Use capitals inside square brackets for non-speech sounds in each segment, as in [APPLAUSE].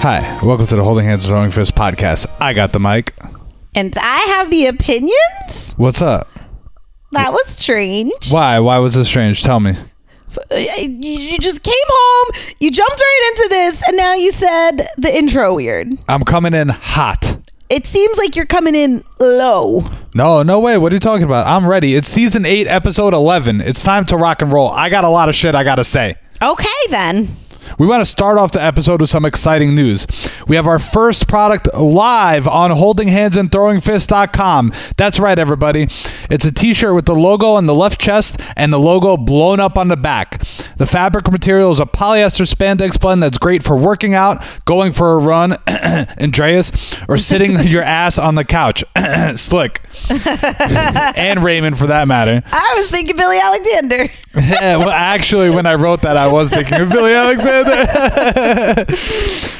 Hi, welcome to the Holding Hands and Throwing Fist podcast. I got the mic. And I have the opinions? What's up? That was strange. Why? Why was this strange? Tell me. You just came home, you jumped right into this, and now you said the intro weird. I'm coming in hot. It seems like you're coming in low. No, no way. What are you talking about? I'm ready. It's season 8, episode 11. It's time to rock and roll. I got a lot of shit I got to say. Okay, then. We want to start off the episode with some exciting news. We have our first product live on holdinghandsandthrowingfist.com. That's right, everybody. It's a t shirt with the logo on the left chest and the logo blown up on the back. The fabric material is a polyester spandex blend that's great for working out, going for a run, [CLEARS THROAT] Andreas, or sitting [LAUGHS] your ass on the couch. [CLEARS THROAT] Slick. [LAUGHS] and Raymond, for that matter. I was thinking Billy Alexander. [LAUGHS] Yeah, well, actually, when I wrote that, I was thinking of Billy Alexander. [LAUGHS]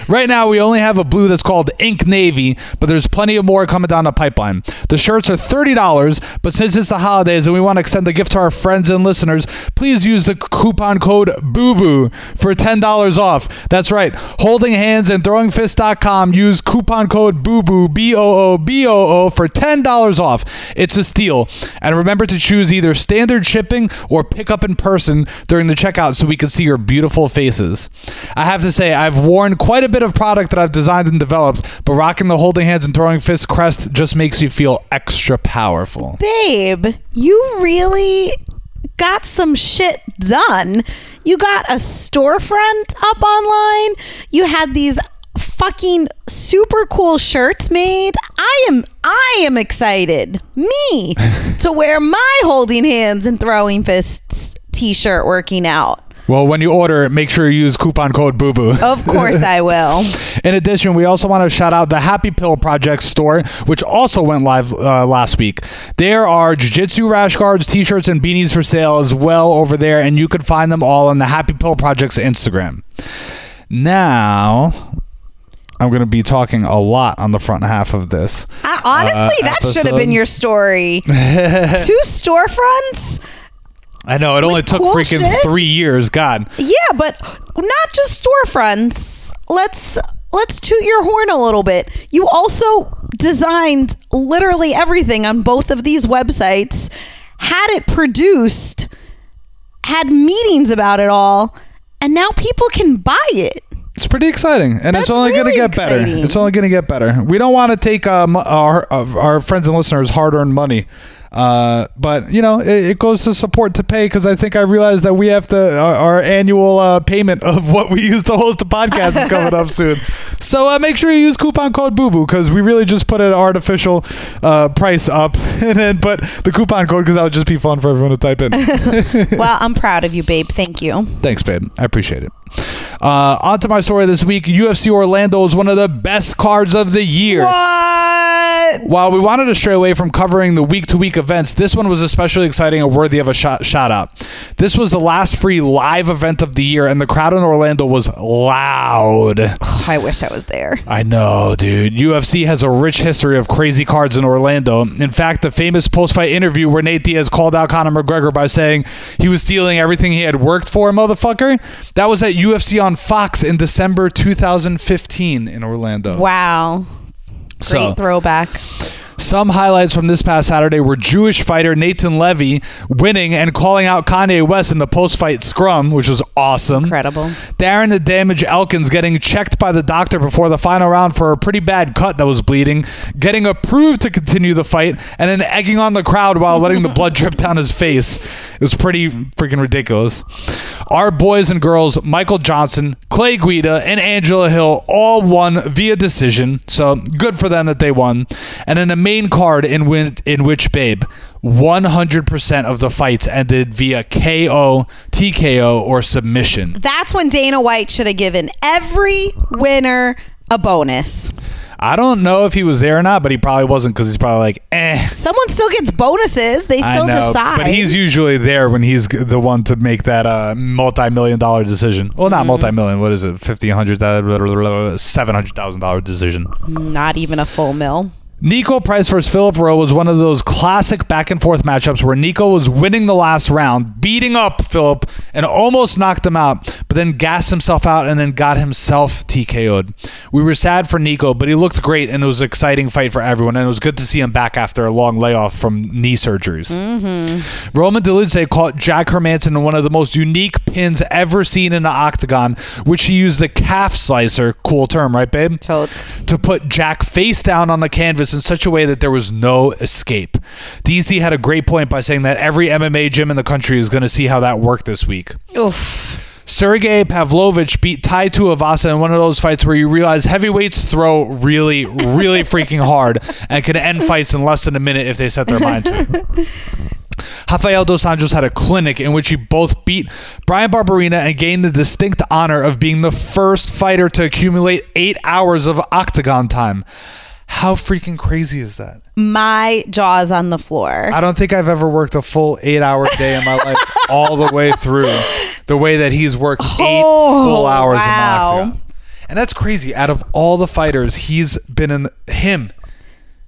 right now, we only have a blue that's called Ink Navy, but there's plenty of more coming down the pipeline. The shirts are $30, but since it's the holidays and we want to extend the gift to our friends and listeners, please use the coupon code BOOBOO for $10 off. That's right. Holding hands and throwingfist.com. Use coupon code BOOBOO, B O O B O O, for $10 off. It's a steal. And remember to choose either standard shipping or pick up in person during the checkout so we can see your beautiful faces. I have to say, I've worn quite a bit of product that I've designed and developed, but rocking the holding hands and throwing fists crest just makes you feel extra powerful. Babe, you really got some shit done. You got a storefront up online. You had these fucking super cool shirts made. I am I am excited. Me [LAUGHS] to wear my holding hands and throwing fists t-shirt working out. Well, when you order, make sure you use coupon code BOOBOO. Of course I will. [LAUGHS] In addition, we also want to shout out the Happy Pill Project store, which also went live uh, last week. There are jiu-jitsu rash guards, t-shirts, and beanies for sale as well over there, and you can find them all on the Happy Pill Project's Instagram. Now, I'm going to be talking a lot on the front half of this. I, honestly, Uh, that should have been your story. [LAUGHS] Two storefronts? I know it only took cool freaking shit? three years. God, Yeah, but not just storefronts. Let's let's toot your horn a little bit. You also designed literally everything on both of these websites, had it produced, had meetings about it all, and now people can buy it. It's pretty exciting, and That's it's only going to really get better. It's only going to get better. We don't want to take um, our our friends and listeners' hard-earned money. Uh, but you know, it, it goes to support to pay because I think I realized that we have to our, our annual uh, payment of [LAUGHS] what we use to host the podcast is coming up soon. [LAUGHS] So uh, make sure you use coupon code Boo Boo because we really just put an artificial uh, price up [LAUGHS] and then put the coupon code because that would just be fun for everyone to type in. well, I'm proud of you, babe. Thank you. Thanks, babe. I appreciate it. Uh, on to my story this week. UFC Orlando is one of the best cards of the year. What? While we wanted to stray away from covering the week to week events, this one was especially exciting and worthy of a shot, shout out. This was the last free live event of the year, and the crowd in Orlando was loud. I wish I was there. I know, dude. UFC has a rich history of crazy cards in Orlando. In fact, the famous post fight interview where Nate Diaz called out Conor McGregor by saying he was stealing everything he had worked for, motherfucker, that was at UFC on Fox in December 2015 in Orlando. Wow. Great So- throwback. Some highlights from this past Saturday were Jewish fighter Nathan Levy winning and calling out Kanye West in the post-fight scrum, which was awesome. Incredible. Darren the Damage Elkins getting checked by the doctor before the final round for a pretty bad cut that was bleeding, getting approved to continue the fight, and then egging on the crowd while letting the blood drip down his face. It was pretty freaking ridiculous. Our boys and girls, Michael Johnson, Clay Guida, and Angela Hill all won via decision, so good for them that they won. And in the main card in, win- in which, babe, 100% of the fights ended via KO, TKO, or submission. That's when Dana White should have given every winner a bonus. I don't know if he was there or not, but he probably wasn't because he's probably like, eh. Someone still gets bonuses. They I still know, decide. but he's usually there when he's the one to make that uh, multi-million dollar decision. Well, not multi-million. What is it? Fifty, hundred, seven hundred thousand dollar decision. not even a full mill. Niko Price versus Philip Rowe was one of those classic back and forth matchups where Nico was winning the last round, beating up Philip, and almost knocked him out, but then gassed himself out and then got himself TKO'd. We were sad for Nico, but he looked great and it was an exciting fight for everyone, and it was good to see him back after a long layoff from knee surgeries. Mm-hmm. Roman Dolidze caught Jack Hermansson in one of the most unique pins ever seen in the octagon, which he used the calf slicer, cool term, right, babe? Totes. to put Jack face down on the canvas in such a way that there was no escape. DC had a great point by saying that every MMA gym in the country is going to see how that worked this week. Oof. Sergey Pavlovich beat Tai Tuivasa in one of those fights where you realize heavyweights throw really, really [LAUGHS] freaking hard and can end fights in less than a minute if they set their mind to. It. [LAUGHS] Rafael dos Anjos had a clinic in which he both beat Bryan Barberena and gained the distinct honor of being the first fighter to accumulate eight hours of octagon time. How freaking crazy is that? My jaw's on the floor. I don't think I've ever worked a full eight hour day in my life [LAUGHS] all the way through the way that he's worked eight Oh, full hours wow. in the octagon. And that's crazy. Out of all the fighters, he's been in him.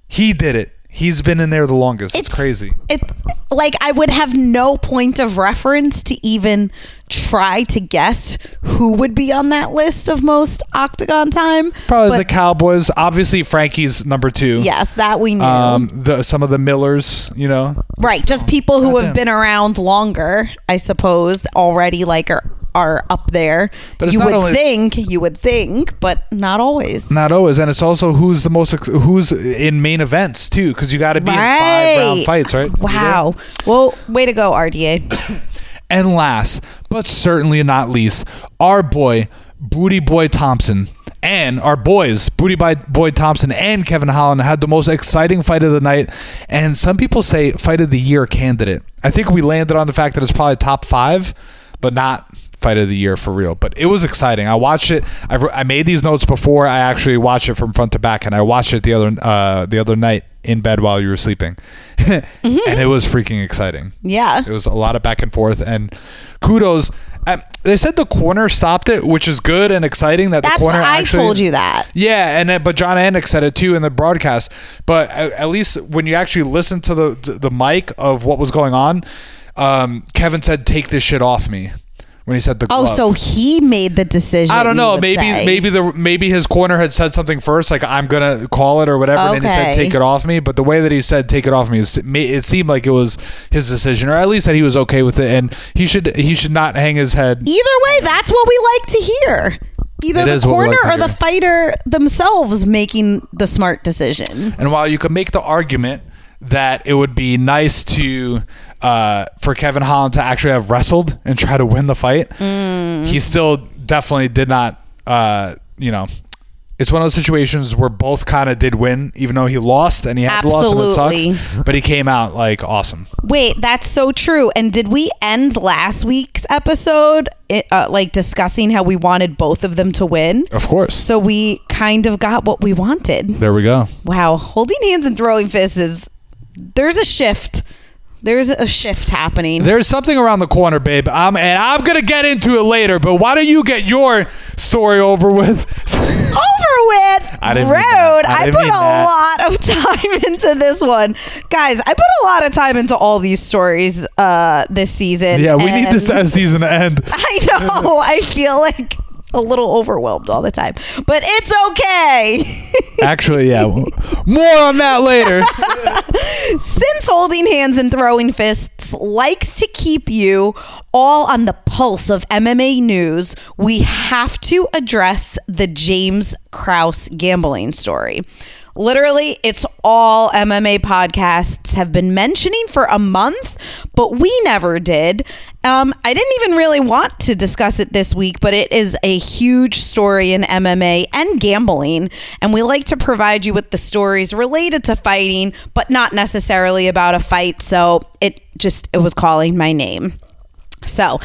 He did it. He's been in there the longest. It's, crazy. It like I would have no point of reference to even try to guess who would be on that list of most octagon time. Probably But the Cowboys. Obviously, Frankie's number two. yes, that we knew. Um, the some of the Millers, you know. right, just people who have Goddamn. been around longer, I suppose, already like are are up there. But it's you would only- think, you would think, but not always. Not always, and it's also who's the most who's in main events too, because you got to be in five round fights, right? to be there. Wow. Well, way to go, RDA. [COUGHS] And last, but certainly not least, our boy Booty Boy Thompson and our boys Booty Boy Thompson and Kevin Holland had the most exciting fight of the night, and some people say fight of the year candidate. I think we landed on the fact that it's probably top five, but not fight of the year for real. But it was exciting. I watched it. I, wr- I made these notes before I actually watched it from front to back, and I watched it the other uh, the other night in bed while you were sleeping, [LAUGHS] and it was freaking exciting. Yeah. It was a lot of back and forth, and kudos. Uh, they said the corner stopped it, which is good and exciting. That That's the corner what I actually, told you that. Yeah, and then, but Jon Anik said it too in the broadcast. But at, at least when you actually listen to the the mic of what was going on, um, Kevin said, "Take this shit off me." When he said the Oh, so he made the decision. I don't know. Maybe say. maybe the maybe his corner had said something first, like I'm gonna call it or whatever, okay. and then he said take it off me. But the way that he said take it off me, it seemed like it was his decision, or at least that he was okay with it, and he should he should not hang his head. Either way, that's what we like to hear. Either It the is what we corner like or the fighter themselves making the smart decision. And while you could make the argument that it would be nice to uh, for Kevin Holland to actually have wrestled and try to win the fight, Mm. he still definitely did not. Uh, you know, it's one of those situations where both kind of did win, even though he lost and he had lost and it Absolutely. sucks. But he came out like awesome. Wait, that's so true. And did we end last week's episode it, uh, like discussing how we wanted both of them to win? Of course. So we kind of got what we wanted. There we go. Wow, holding hands and throwing fists is there's a shift. There's a shift happening. There's something around the corner, babe. Um, and I'm gonna get into it later. But why don't you get your story over with? [LAUGHS] over with. I didn't Rude. I I, didn't put a that. lot of [LAUGHS] time into this one, guys. I put a lot of time into all these stories uh, this season. yeah, we need and this season to end. [LAUGHS] I know. I feel like a little overwhelmed all the time, but it's okay. [LAUGHS] Actually, yeah. More on that later. [LAUGHS] Since holding hands and throwing fists likes to keep you all on the pulse of MMA news, we have to address the James Krause gambling story. Literally, it's all MMA podcasts have been mentioning for a month, but we never did. Um, I didn't even really want to discuss it this week, but it is a huge story in MMA and gambling. And we like to provide you with the stories related to fighting, but not necessarily about a fight. So it just, it was calling my name. So,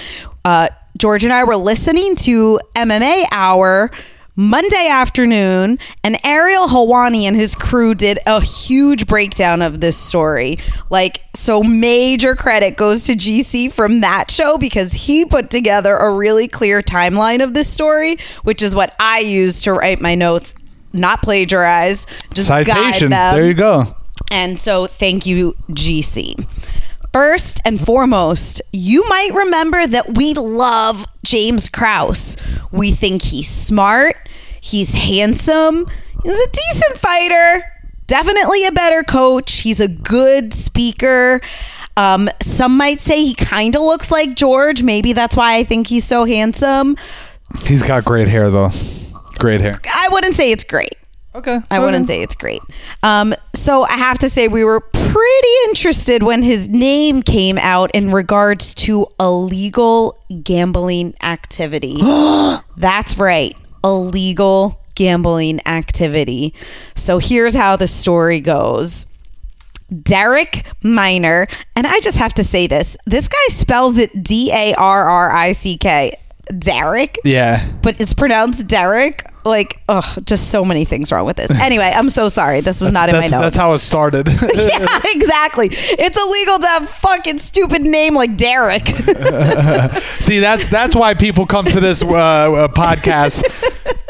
uh, George and I were listening to MMA Hour Monday afternoon, and Ariel Helwani and his crew did a huge breakdown of this story. Like, so major credit goes to GC from that show because he put together a really clear timeline of this story, which is what I use to write my notes, not plagiarize, just Citation. guide them. There you go. And so, thank you, GC. First and foremost, you might remember that we love James Krause. We think he's smart, he's handsome, he's a decent fighter, definitely a better coach, he's a good speaker. Um, some might say he kind of looks like George. Maybe that's why I think he's so handsome. He's got great hair though. Great hair. I wouldn't say it's great. Okay. I wouldn't say it's great. Um, so I have to say we were pretty interested when his name came out in regards to illegal gambling activity. [GASPS] That's right, illegal gambling activity. So here's how the story goes. Derek Miner, and I just have to say this. This guy spells it D A R R I C K. Derek Yeah. but it's pronounced Derek. Like, oh, just so many things wrong with this. [LAUGHS] Anyway, I'm so sorry. This was not in my notes. that's how it started. [LAUGHS] yeah, [LAUGHS] exactly. It's illegal to have fucking stupid name like Derek. See, that's that's why people come to this uh, uh, podcast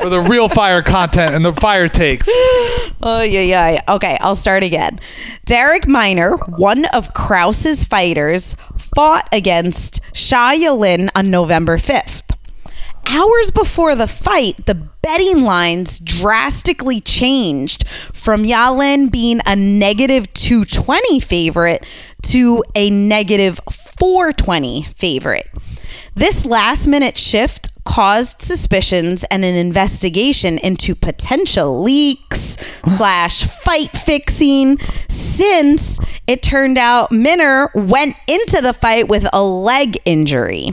for the real fire content and the fire takes. oh yeah, yeah, yeah. Okay, I'll start again. Derek Miner, one of Krause's fighters, fought against Sha Yalin on November 5th. Hours before the fight, the betting lines drastically changed from Yalin being a negative 220 favorite to a negative 420 favorite. This last minute shift caused suspicions and an investigation into potential leaks slash fight fixing since it turned out Minner went into the fight with a leg injury.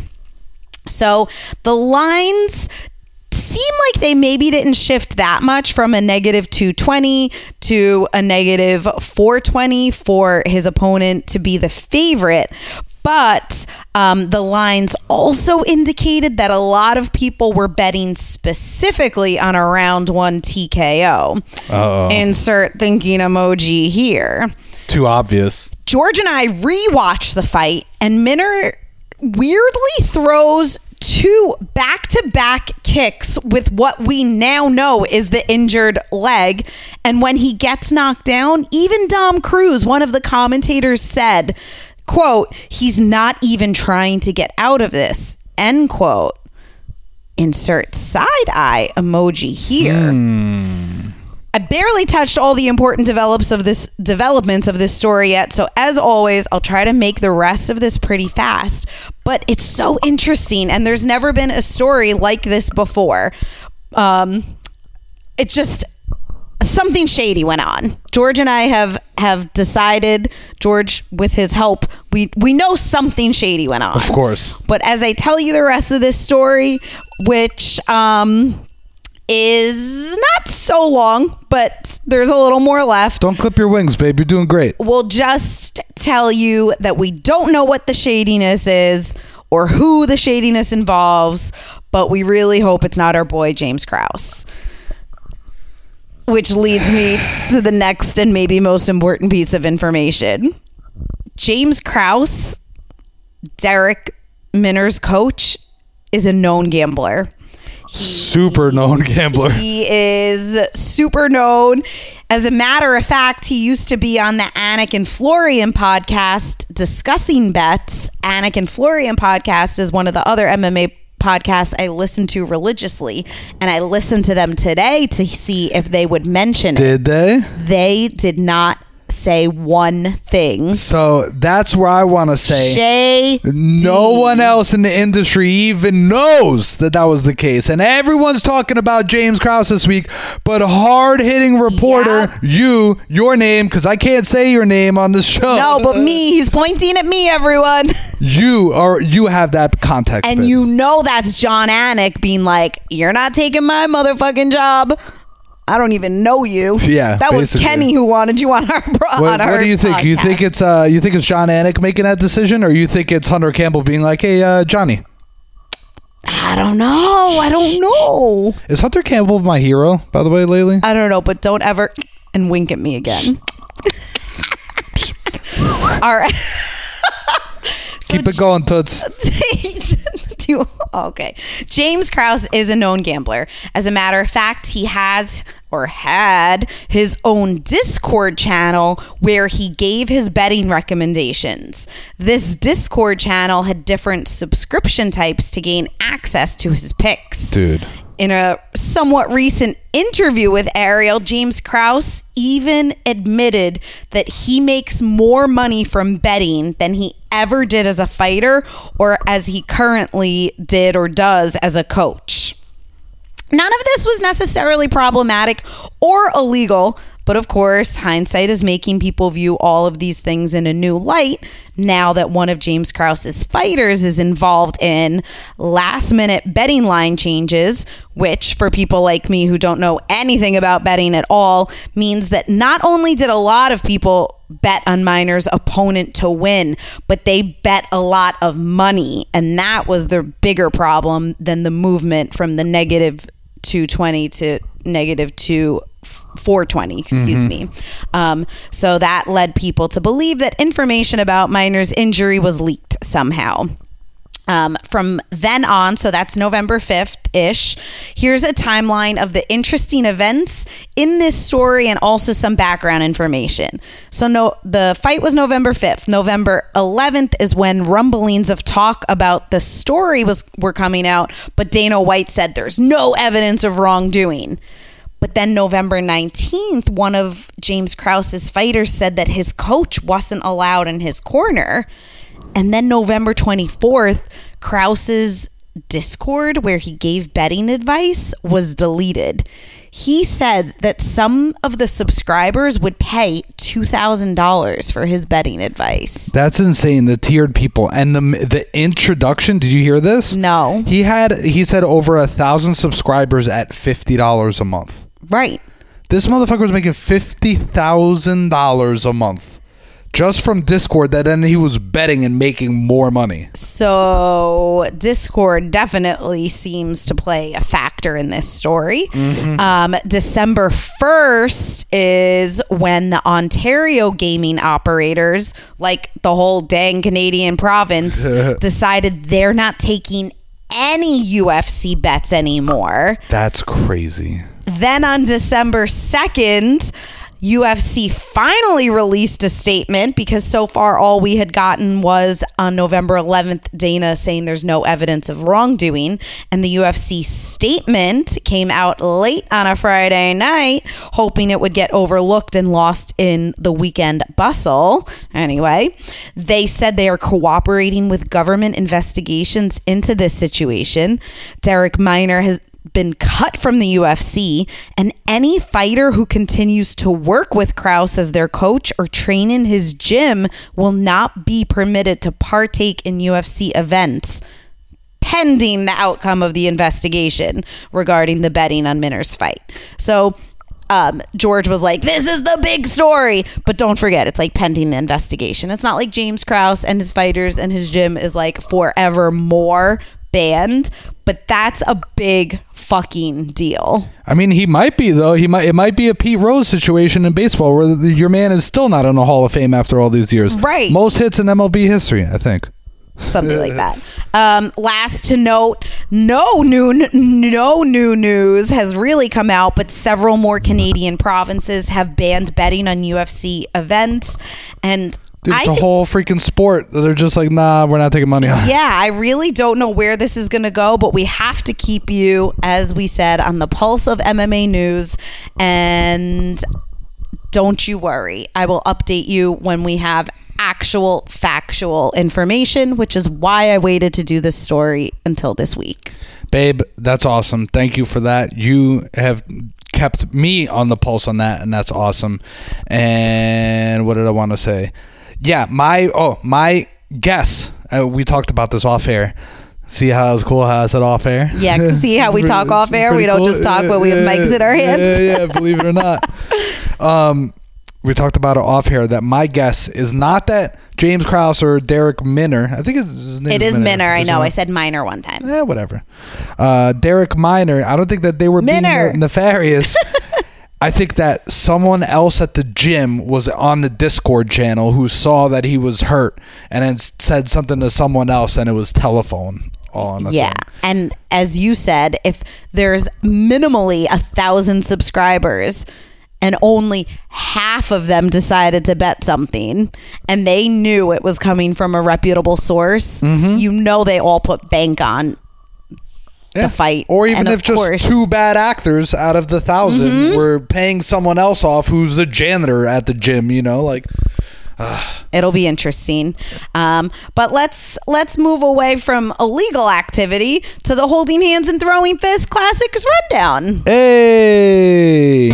So the lines seem like they maybe didn't shift that much from a negative 220 to a negative 420 for his opponent to be the favorite. But um, the lines also indicated that a lot of people were betting specifically on a round one TKO. Uh-oh. Insert thinking emoji here. Too obvious. George and I rewatched the fight, and Minner weirdly throws two back to back kicks with what we now know is the injured leg. And when he gets knocked down, even Dom Cruz, one of the commentators, said, quote, he's not even trying to get out of this, end quote. Insert side eye emoji here. I barely touched all the important develops of this developments of this story yet. So as always, I'll try to make the rest of this pretty fast. But it's so interesting, and there's never been a story like this before. Um, it's just something shady went on. George and I have have decided. George, with his help, we we know something shady went on. Of course. But as I tell you the rest of this story, which um, is not so long, but there's a little more left. Don't clip your wings, babe. You're doing great. We'll just tell you that we don't know what the shadiness is or who the shadiness involves, but we really hope it's not our boy James Krause. Which leads me to the next and maybe most important piece of information. James Krause, Derek Minner's coach, is a known gambler. Super known [LAUGHS] gambler. He is super known. As a matter of fact, he used to be on the Anik and Florian podcast discussing bets. Anik and Florian podcast is one of the other MMA podcasts I listen to religiously, and I listened to them today to see if they would mention it. Did they? They did not say one thing. So that's where I want to say. Shay, No one else in the industry even knows that that was the case. And everyone's talking about James Krause this week, but hard hitting reporter, Yeah. you, your name, because I can't say your name on the show. no, but me. He's pointing at me. Everyone. [LAUGHS] You are you have that context. And bit. you know that's Jon Anik being like, "You're not taking my motherfucking job." I don't even know you. Yeah, that was basically. Kenny who wanted you on our on What, our what do you think? You podcast. think it's uh you think it's Jon Anik making that decision, or you think it's Hunter Campbell being like, "Hey, uh, Johnny, I don't know. I don't know. Is Hunter Campbell my hero, by the way, lately? I don't know, but don't ever and wink at me again. [LAUGHS] All right. Keep it going, Toots. [LAUGHS] You- [LAUGHS] oh, okay. James Krause is a known gambler. As a matter of fact, he has or had his own Discord channel where he gave his betting recommendations. This Discord channel had different subscription types to gain access to his picks. Dude. In a somewhat recent interview with Ariel, James Krause even admitted that he makes more money from betting than he ever did as a fighter or as he currently did or does as a coach. None of this was necessarily problematic or illegal, but of course, hindsight is making people view all of these things in a new light now that one of James Krause's fighters is involved in last minute betting line changes, which, for people like me who don't know anything about betting at all, means that not only did a lot of people bet on Miner's opponent to win, but they bet a lot of money. And that was the bigger problem than the movement from the negative 220 to negative 2 420 excuse me um, so that led people to believe that information about miner's injury was leaked somehow um, from then on, so that's November 5th ish. Here's a timeline of the interesting events in this story and also some background information. So, no, the fight was November 5th. November 11th is when rumblings of talk about the story was were coming out, but Dana White said there's no evidence of wrongdoing. But then November 19th, one of James Krause's fighters said that his coach wasn't allowed in his corner. And then November 24th, Krause's Discord, where he gave betting advice, was deleted. He said that some of the subscribers would pay $2,000 for his betting advice. That's insane. The tiered people and the the introduction. Did you hear this? No. He had he said over a thousand subscribers at fifty dollars a month. Right. This motherfucker was making fifty thousand dollars a month just from Discord. That then he was betting and making more money. So Discord definitely seems to play a factor in this story. Um, December 1st is when the Ontario gaming operators, like the whole dang Canadian province, [LAUGHS] decided they're not taking any UFC bets anymore. That's crazy. Then on December 2nd, UFC finally released a statement because so far all we had gotten was on November 11th, Dana saying there's no evidence of wrongdoing. And the UFC statement came out late on a Friday night, hoping it would get overlooked and lost in the weekend bustle. Anyway, they said they are cooperating with government investigations into this situation. Derek Miner has been cut from the UFC, and any fighter who continues to work with Krause as their coach or train in his gym will not be permitted to partake in UFC events pending the outcome of the investigation regarding the betting on Minner's fight. So um, George was like, "This is the big story," but don't forget, it's like pending the investigation. It's not like James Krause and his fighters and his gym is like forevermore banned, but that's a big fucking deal. I mean, he might be though. He might. It might be a Pete Rose situation in baseball where the, your man is still not in the Hall of Fame after all these years. Right. Most hits in MLB history, I think. something like that. [LAUGHS] Um, last to note, no new no new news has really come out, but several more Canadian provinces have banned betting on UFC events, and Dude, it's I a whole freaking sport. They're just like, nah, we're not taking money on. yeah, I really don't know where this is going to go, but we have to keep you, as we said, on the pulse of MMA news. And don't you worry, I will update you when we have actual factual information, which is why I waited to do this story until this week. Babe, that's awesome. Thank you for that. You have kept me on the pulse on that, and that's awesome. And what did I want to say? Yeah, my oh my guess. Uh, we talked about this off air. See how it was cool how I said off air? Yeah, see [LAUGHS] how we pretty- talk off air? We don't just talk, but we have mics in our hands. Yeah, yeah, [LAUGHS] believe it or not. Um, we talked about it off here that my guess is not that James Krause or Derek Minner. I think it's, his name It is Minner. I know. I said minor one time. Eh, whatever. Uh, Derek Minor. I don't think that they were Minner. being nefarious. [LAUGHS] I think that someone else at the gym was on the Discord channel who saw that he was hurt and then said something to someone else, and it was telephone. All on the Yeah. phone. And as you said, if there's minimally a thousand subscribers and only half of them decided to bet something and they knew it was coming from a reputable source, Mm-hmm. you know they all put bank on Yeah. fight. Or even And if just course- two bad actors out of the 1000 were paying someone else off who's a janitor at the gym, you know, like it'll be interesting. Um, but let's let's move away from illegal activity to the holding hands and throwing fists classics rundown. hey.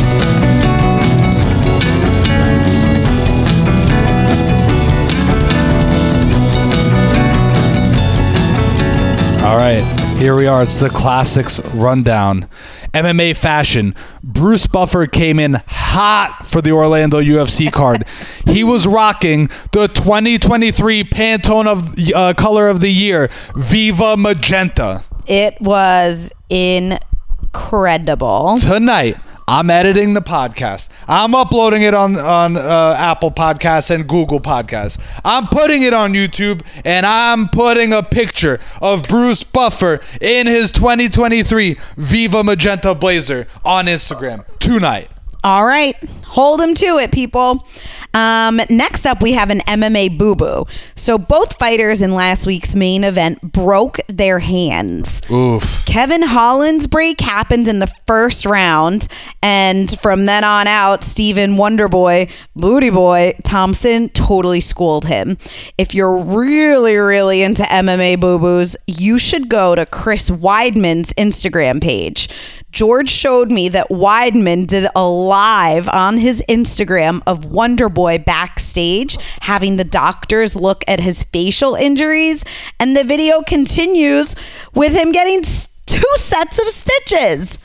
All right, here we are. It's the classics rundown. MMA fashion. Bruce Buffer came in hot for the Orlando UFC [LAUGHS] card. he was rocking the 2023 Pantone of uh, color of the year, Viva Magenta. It was incredible. tonight i'm editing the podcast. I'm uploading it on on uh, apple podcasts and google podcasts. I'm putting it on youtube and i'm putting a picture of bruce buffer in his 2023 viva magenta blazer on instagram tonight All right, hold him to it, people. Um, next up, we have an MMA boo boo. So both fighters in last week's main event broke their hands. oof Kevin Holland's break happened in the first round, and from then on out, Stephen Wonderboy, Booty Boy Thompson totally schooled him. If you're really, really into MMA boo boos, you should go to Chris Weidman's Instagram page. George showed me that Weidman did a live on his Instagram of Wonderboy backstage having the doctors look at his facial injuries, and the video continues with him getting two sets of stitches.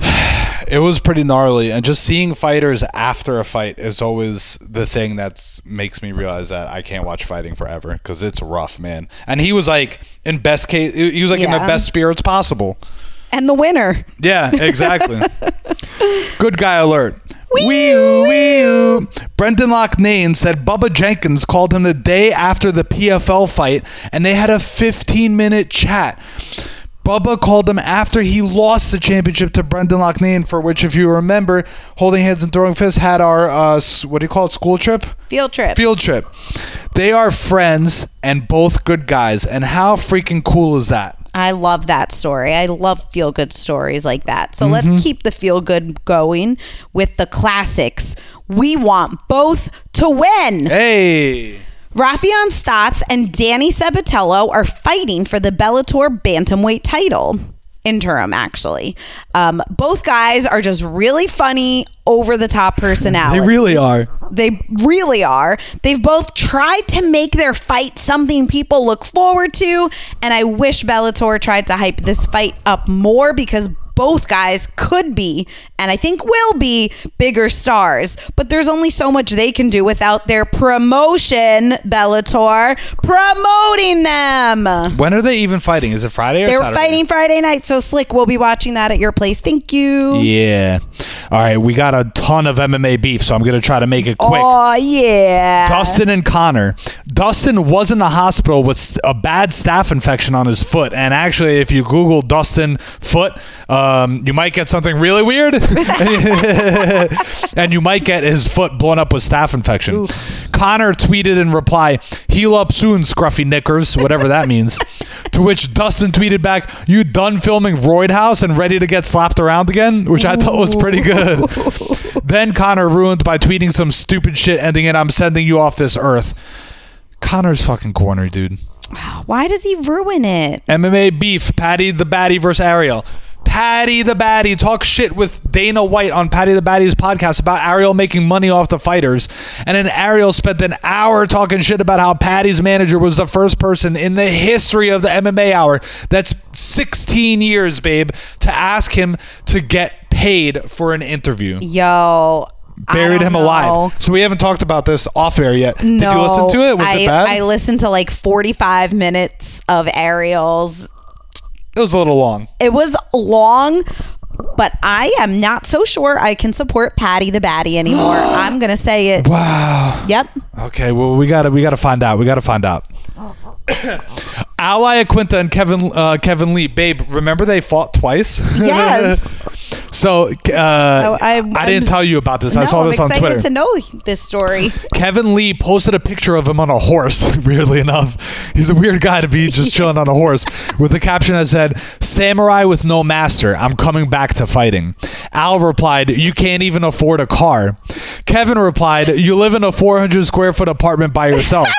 [SIGHS] it was pretty gnarly and just seeing fighters after a fight is always the thing that makes me realize that i can't watch fighting forever because it's rough man and he was like in best case he was like in the best spirits possible And the winner. Yeah, [LAUGHS] exactly. Good guy alert. Wee-oo, Wee-oo, wee-oo. Brendan Loughnane said Bubba Jenkins called him the day after the PFL fight and they had a 15 minute chat. Bubba called him after he lost the championship to Brendan Loughnane, for which, if you remember, Holding Hands and Throwing Fists had our, uh, what do you call it, school trip? Field trip. Field trip. They are friends and both good guys. And how freaking cool is that? I love that story. I love feel good stories like that. So Mm-hmm. let's keep the feel good going with the classics. We want both to win. Hey. Raufeon Stots and Danny Sabatello are fighting for the Bellator bantamweight title. Interim, actually. Um, both guys are just really funny, over the top personalities. [LAUGHS] They really are. They really are. They've both tried to make their fight something people look forward to, and I wish Bellator tried to hype this fight up more because both guys could be, and I think will be, bigger stars. But there's only so much they can do without their promotion, Bellator, promoting them. When are they even fighting? Is it Friday or They're Saturday? fighting Friday night, so Slick we'll be watching that at your place. Thank you. Yeah. All right, we got a ton of MMA beef, so I'm going to try to make it quick. Oh yeah. Dustin and Conor. Dustin was in the hospital with a bad staph infection on his foot, and actually, if you Google Dustin foot, uh, um, you might get something really weird, [LAUGHS] and you might get his foot blown up with staph infection. Conor tweeted in reply, "Heal up soon, scruffy knickers," whatever that means. to which Dustin tweeted back, "You done filming Road House and ready to get slapped around again?" Which I thought was pretty good. [LAUGHS] then Conor ruined by tweeting some stupid shit, ending in, "I'm sending you off this earth." Conor's fucking corner, dude. Why does he ruin it? MMA beef, Paddy the Baddy versus Ariel. Paddy the Baddy talk shit with Dana White on Paddy the Baddy's podcast about Ariel making money off the fighters. And then Ariel spent an hour talking shit about how Paddy's manager was the first person in the history of the MMA hour that's 16 years, babe, to ask him to get paid for an interview. Yo, buried him know. alive. So we haven't talked about this off air yet. Did you listen to it? Was I, it bad? I listened to like 45 minutes of Ariel's. It was a little long. It was long, but I am not so sure I can support Paddy the Baddy anymore. [GASPS] I'm gonna say it. Wow. Yep. Okay, well we gotta we gotta find out. We gotta find out. [COUGHS] Al Iaquinta and Kevin uh, Kevin Lee, babe. Remember they fought twice. [LAUGHS] Yes. So uh, I, I- didn't I'm- tell you about this. I no, saw I'm this on Twitter. to know this story. Kevin Lee posted a picture of him on a horse. [LAUGHS] Weirdly enough, he's a weird guy to be just [LAUGHS] chilling on a horse with the caption that said "Samurai with no master. I'm coming back to fighting." Al replied, "You can't even afford a car." Kevin replied, "You live in a 400 square foot apartment by yourself." [LAUGHS]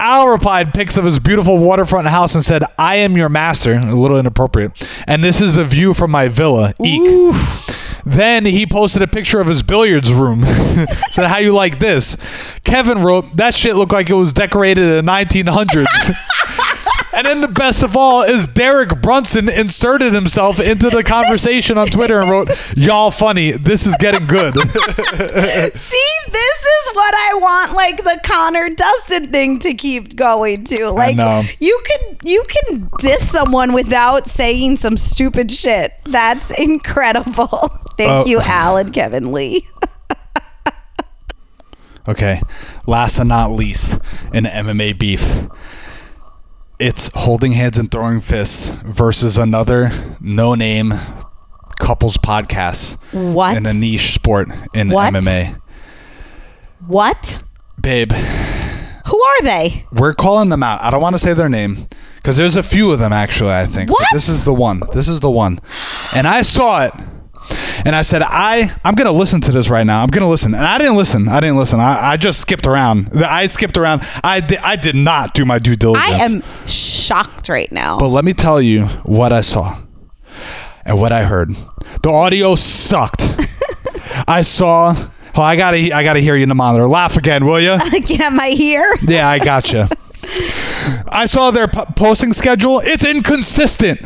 Al replied pics of his beautiful waterfront house and said, I am your master. A little inappropriate. And this is the view from my villa. Eek. Then he posted a picture of his billiards room. [LAUGHS] said, How you like this? Kevin wrote, That shit looked like it was decorated in the 1900s. [LAUGHS] and then the best of all is Derek Brunson inserted himself into the conversation on Twitter and wrote, Y'all funny. This is getting good. [LAUGHS] See, this what I want, like the Conor Dustin thing to keep going to. Like you can you can diss someone without saying some stupid shit. That's [LAUGHS] incredible. Thank Oh. you, Al and Kevin Lee. [LAUGHS] Okay, last and not least, in MMA beef, it's holding hands and throwing fists versus another no-name couples podcast What? in a niche sport in What? MMA. What? Babe, Who are they? we're calling them out. I don't want to say their name because there's a few of them actually. I think. But this is the one. This is the one, and I saw it. And I said, I, I'm going to listen to this right now. I'm going to listen. And I didn't listen. I didn't listen. I, I just skipped around. I skipped around. I did, I did not do my due diligence. I am shocked right now. But let me tell you what I saw and what I heard. The audio sucked. [LAUGHS] I saw. Oh, I gotta, I gotta hear you in the monitor. Laugh again, will you? Yeah, am I here? Yeah, I gotcha. [LAUGHS] I saw their p- posting schedule. It's inconsistent.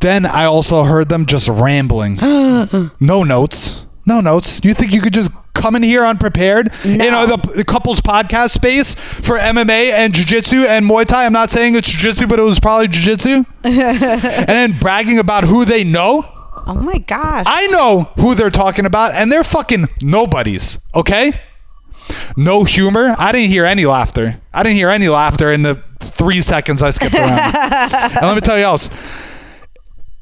Then I also heard them just rambling. [GASPS] no notes. No notes. You think you could just come in here unprepared? You know, the, the couples podcast space for MMA and jiu-jitsu and Muay Thai. I'm not saying it's jiu-jitsu, but it was probably jiu-jitsu. [LAUGHS] and then bragging about who they know. Oh my gosh. I know who they're talking about, and they're fucking nobodies, okay? No humor. I didn't hear any laughter. I didn't hear any laughter in the three seconds I skipped around. [LAUGHS] and let me tell you else.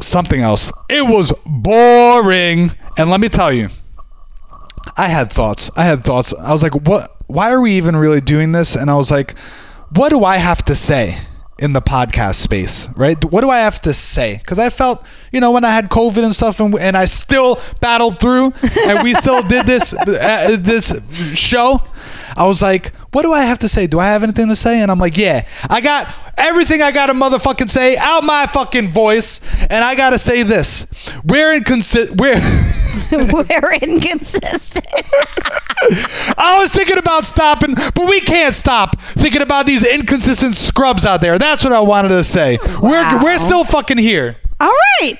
Something else. It was boring. And let me tell you, I had thoughts. I had thoughts. I was like, what? Why are we even really doing this? And I was like, what do I have to say in the podcast space, right? What do I have to say? Because I felt, you know, when I had COVID and stuff, and, and I still battled through, and we still did this [LAUGHS] uh, this show. I was like, what do I have to say? Do I have anything to say? And I'm like, yeah, I got everything I got to motherfucking say out my fucking voice, and I got to say this: we're inconsistent. We're [LAUGHS] We're inconsistent. [LAUGHS] I was thinking about stopping, but we can't stop thinking about these inconsistent scrubs out there. That's what I wanted to say. We're we're still fucking here. All right.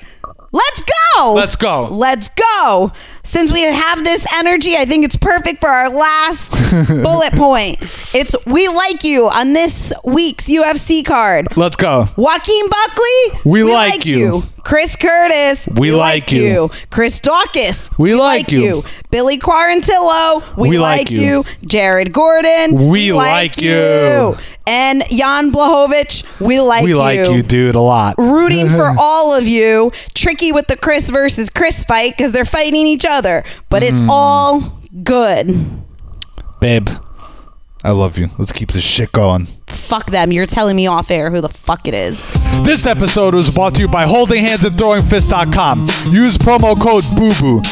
Let's go. Let's go. Let's go. Since we have this energy, I think it's perfect for our last [LAUGHS] bullet point. It's we like you on this week's UFC card. Let's go. Joaquin Buckley, We like you. Chris Curtis, We like you. Chris Daukaus, We like you. Billy Quarantillo, we, We like, like you. you. Jared Gordon, We like you. And Jan Blachowicz, we like We you. like you, dude, a lot. Rooting for [LAUGHS] all of you. Tricky with the Chris versus Chris fight because they're fighting each other, but it's Mm. all good. Babe, I love you. Let's keep this shit going. Fuck them. You're telling me off air who the fuck it is. This episode was brought to you by holdinghandsandthrowingfist.com. Use promo code BOOBOO.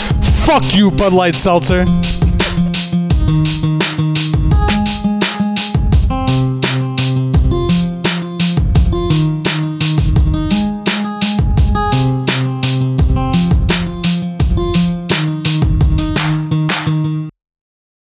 Fuck you, Bud Light Seltzer.